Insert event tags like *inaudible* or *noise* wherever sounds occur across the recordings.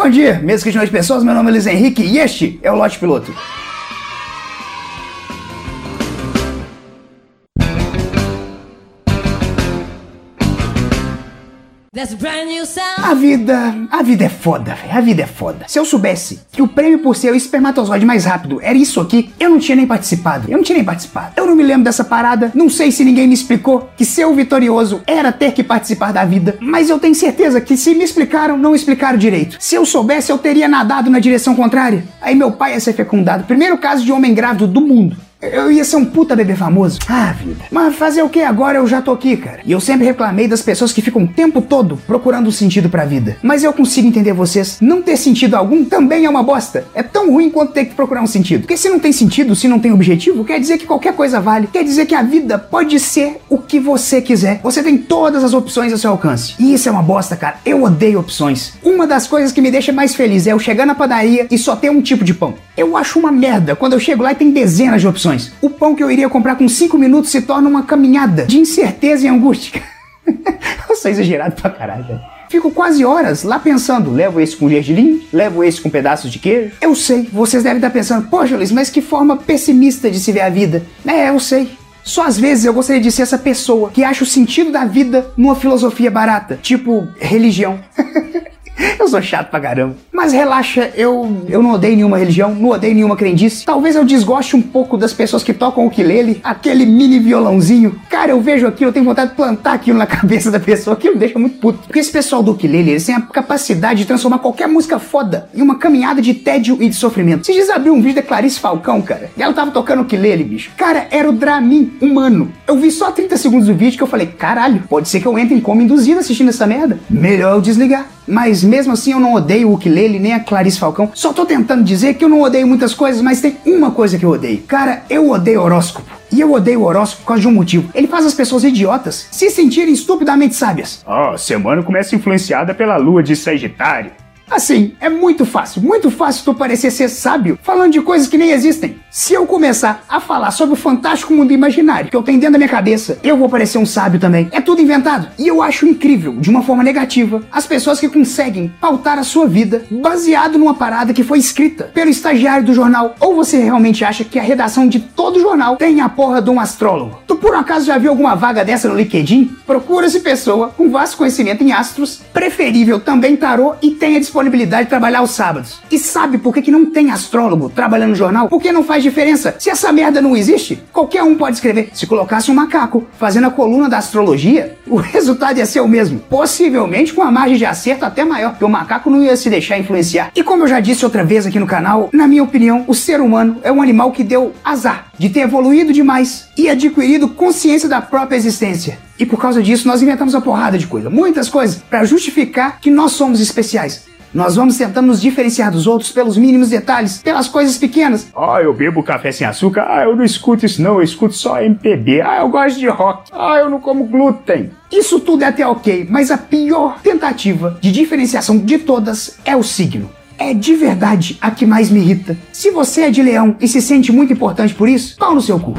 Bom dia, mesmo que de noite pessoas, meu nome é Luiz Henrique e este é o Lote Piloto. A vida, a vida é foda, véio. a vida é foda. Se eu soubesse que o prêmio por ser o espermatozoide mais rápido era isso aqui, eu não tinha nem participado. Eu não tinha nem participado. Eu não me lembro dessa parada, não sei se ninguém me explicou que ser o vitorioso era ter que participar da vida, mas eu tenho certeza que se me explicaram, não explicaram direito. Se eu soubesse, eu teria nadado na direção contrária. Aí meu pai ia ser fecundado. Primeiro caso de homem grávido do mundo. Eu ia ser um puta bebê famoso. Ah, vida. Mas fazer o que agora? Eu já tô aqui, cara. E eu sempre reclamei das pessoas que ficam o tempo todo procurando um sentido pra vida. Mas eu consigo entender vocês. Não ter sentido algum também é uma bosta. É tão ruim quanto ter que procurar um sentido. Porque se não tem sentido, se não tem objetivo, quer dizer que qualquer coisa vale. Quer dizer que a vida pode ser o que você quiser. Você tem todas as opções ao seu alcance. E isso é uma bosta, cara. Eu odeio opções. Uma das coisas que me deixa mais feliz é eu chegar na padaria e só ter um tipo de pão. Eu acho uma merda quando eu chego lá e tem dezenas de opções. O pão que eu iria comprar com 5 minutos se torna uma caminhada de incerteza e angústia. *laughs* eu sou exagerado pra caralho. Fico quase horas lá pensando, levo esse com gergelim, levo esse com pedaços de queijo. Eu sei, vocês devem estar pensando, poxa Luiz, mas que forma pessimista de se ver a vida. É, eu sei. Só às vezes eu gostaria de ser essa pessoa que acha o sentido da vida numa filosofia barata, tipo religião. *laughs* Eu sou chato pra caramba. Mas relaxa, eu, eu não odeio nenhuma religião, não odeio nenhuma crendice. Talvez eu desgoste um pouco das pessoas que tocam o ukulele, aquele mini violãozinho. Cara, eu vejo aquilo, eu tenho vontade de plantar aquilo na *laughs* cabeça da pessoa, aquilo me deixa muito puto. Porque esse pessoal do ukulele, eles têm a capacidade de transformar qualquer música foda em uma caminhada de tédio e de sofrimento. Vocês já abriu um vídeo da Clarice Falcão, cara, e ela tava tocando ukulele, bicho. Cara, era o Dramin humano. Eu vi só 30 segundos do vídeo que eu falei, caralho, pode ser que eu entre em coma induzido assistindo essa merda. Melhor eu desligar. Mas mesmo assim eu não odeio o ukulele nem a Clarice Falcão. Só tô tentando dizer que eu não odeio muitas coisas, mas tem uma coisa que eu odeio. Cara, eu odeio horóscopo. E eu odeio horóscopo por causa de um motivo. Ele faz as pessoas idiotas se sentirem estupidamente sábias. Ó, oh, semana começa influenciada pela lua de Sagitário. Assim, é muito fácil, muito fácil tu parecer ser sábio falando de coisas que nem existem. Se eu começar a falar sobre o fantástico mundo imaginário que eu tenho dentro da minha cabeça, eu vou parecer um sábio também. É tudo inventado. E eu acho incrível, de uma forma negativa, as pessoas que conseguem pautar a sua vida baseado numa parada que foi escrita pelo estagiário do jornal. Ou você realmente acha que a redação de todo jornal tem a porra de um astrólogo? Tu por acaso já viu alguma vaga dessa no LinkedIn? Procura-se pessoa com vasto conhecimento em astros, preferível também tarô e tenha disponível disponibilidade de trabalhar aos sábados. E sabe por que, que não tem astrólogo trabalhando no jornal? Porque não faz diferença. Se essa merda não existe, qualquer um pode escrever. Se colocasse um macaco fazendo a coluna da astrologia, *laughs* o resultado ia ser o mesmo. Possivelmente com uma margem de acerto até maior, porque o macaco não ia se deixar influenciar. E como eu já disse outra vez aqui no canal, na minha opinião, o ser humano é um animal que deu azar de ter evoluído demais e adquirido consciência da própria existência. E por causa disso, nós inventamos uma porrada de coisa, muitas coisas, para justificar que nós somos especiais. Nós vamos tentando nos diferenciar dos outros pelos mínimos detalhes, pelas coisas pequenas. Ah, eu bebo café sem açúcar. Ah, eu não escuto isso não, eu escuto só MPB. Ah, eu gosto de rock. Ah, eu não como glúten. Isso tudo é até ok, mas a pior tentativa de diferenciação de todas é o signo. É de verdade a que mais me irrita. Se você é de leão e se sente muito importante por isso, pau no seu cu.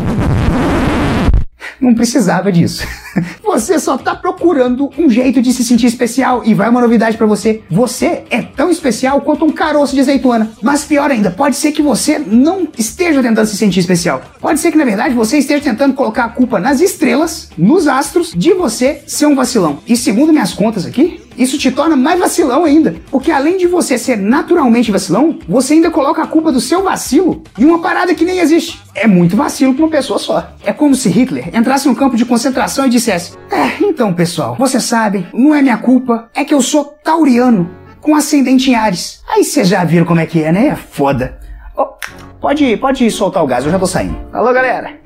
Não precisava disso. *laughs* Você só tá procurando um jeito de se sentir especial e vai uma novidade para você. Você é tão especial quanto um caroço de azeitona. Mas pior ainda, pode ser que você não esteja tentando se sentir especial. Pode ser que na verdade você esteja tentando colocar a culpa nas estrelas, nos astros, de você ser um vacilão. E segundo minhas contas aqui, isso te torna mais vacilão ainda. Porque além de você ser naturalmente vacilão, você ainda coloca a culpa do seu vacilo em uma parada que nem existe. É muito vacilo pra uma pessoa só. É como se Hitler entrasse no campo de concentração e dissesse: É, então pessoal, vocês sabem, não é minha culpa, é que eu sou tauriano, com ascendente em Ares. Aí vocês já viram como é que é, né? É foda. Oh, pode, pode soltar o gás, eu já tô saindo. Alô, galera.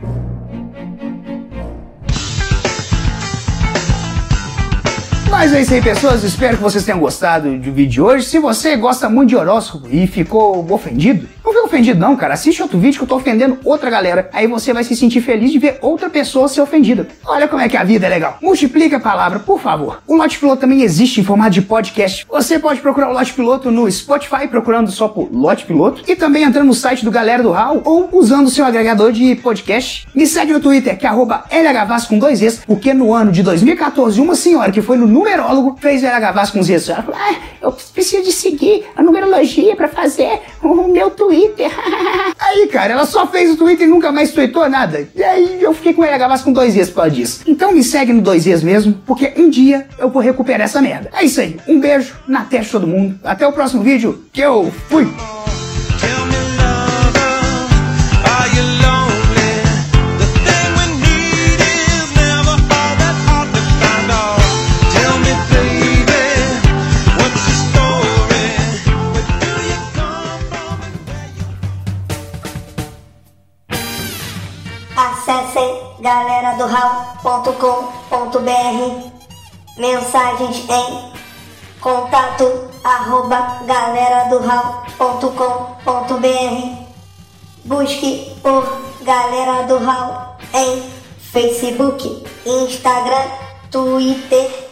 Mas é isso aí, pessoas. Espero que vocês tenham gostado do vídeo de hoje. Se você gosta muito de horóscopo e ficou ofendido, não fica ofendido não, cara. Assiste outro vídeo que eu tô ofendendo outra galera. Aí você vai se sentir feliz de ver outra pessoa ser ofendida. Olha como é que a vida é legal. Multiplica a palavra, por favor. O Lote Piloto também existe em formato de podcast. Você pode procurar o Lote Piloto no Spotify, procurando só por Lote Piloto. E também entrando no site do Galera do Hall ou usando o seu agregador de podcast. Me segue no Twitter, que é arroba LHVAS com dois Es, porque no ano de 2014, uma senhora que foi no numerólogo fez LH Vasconcelos. Ela falou, ah, eu preciso de seguir a numerologia para fazer o meu Twitter. *laughs* aí, cara, ela só fez o Twitter e nunca mais tweetou nada. E aí eu fiquei com ela Gavassi com dois dias por causa disso. Então me segue no dois dias mesmo, porque um dia eu vou recuperar essa merda. É isso aí. Um beijo na testa de todo mundo. Até o próximo vídeo, que eu fui! Galera do Raul.com.br mensagens em contato arroba galera do Raul.com.br busque por galera do Raul em Facebook, Instagram, Twitter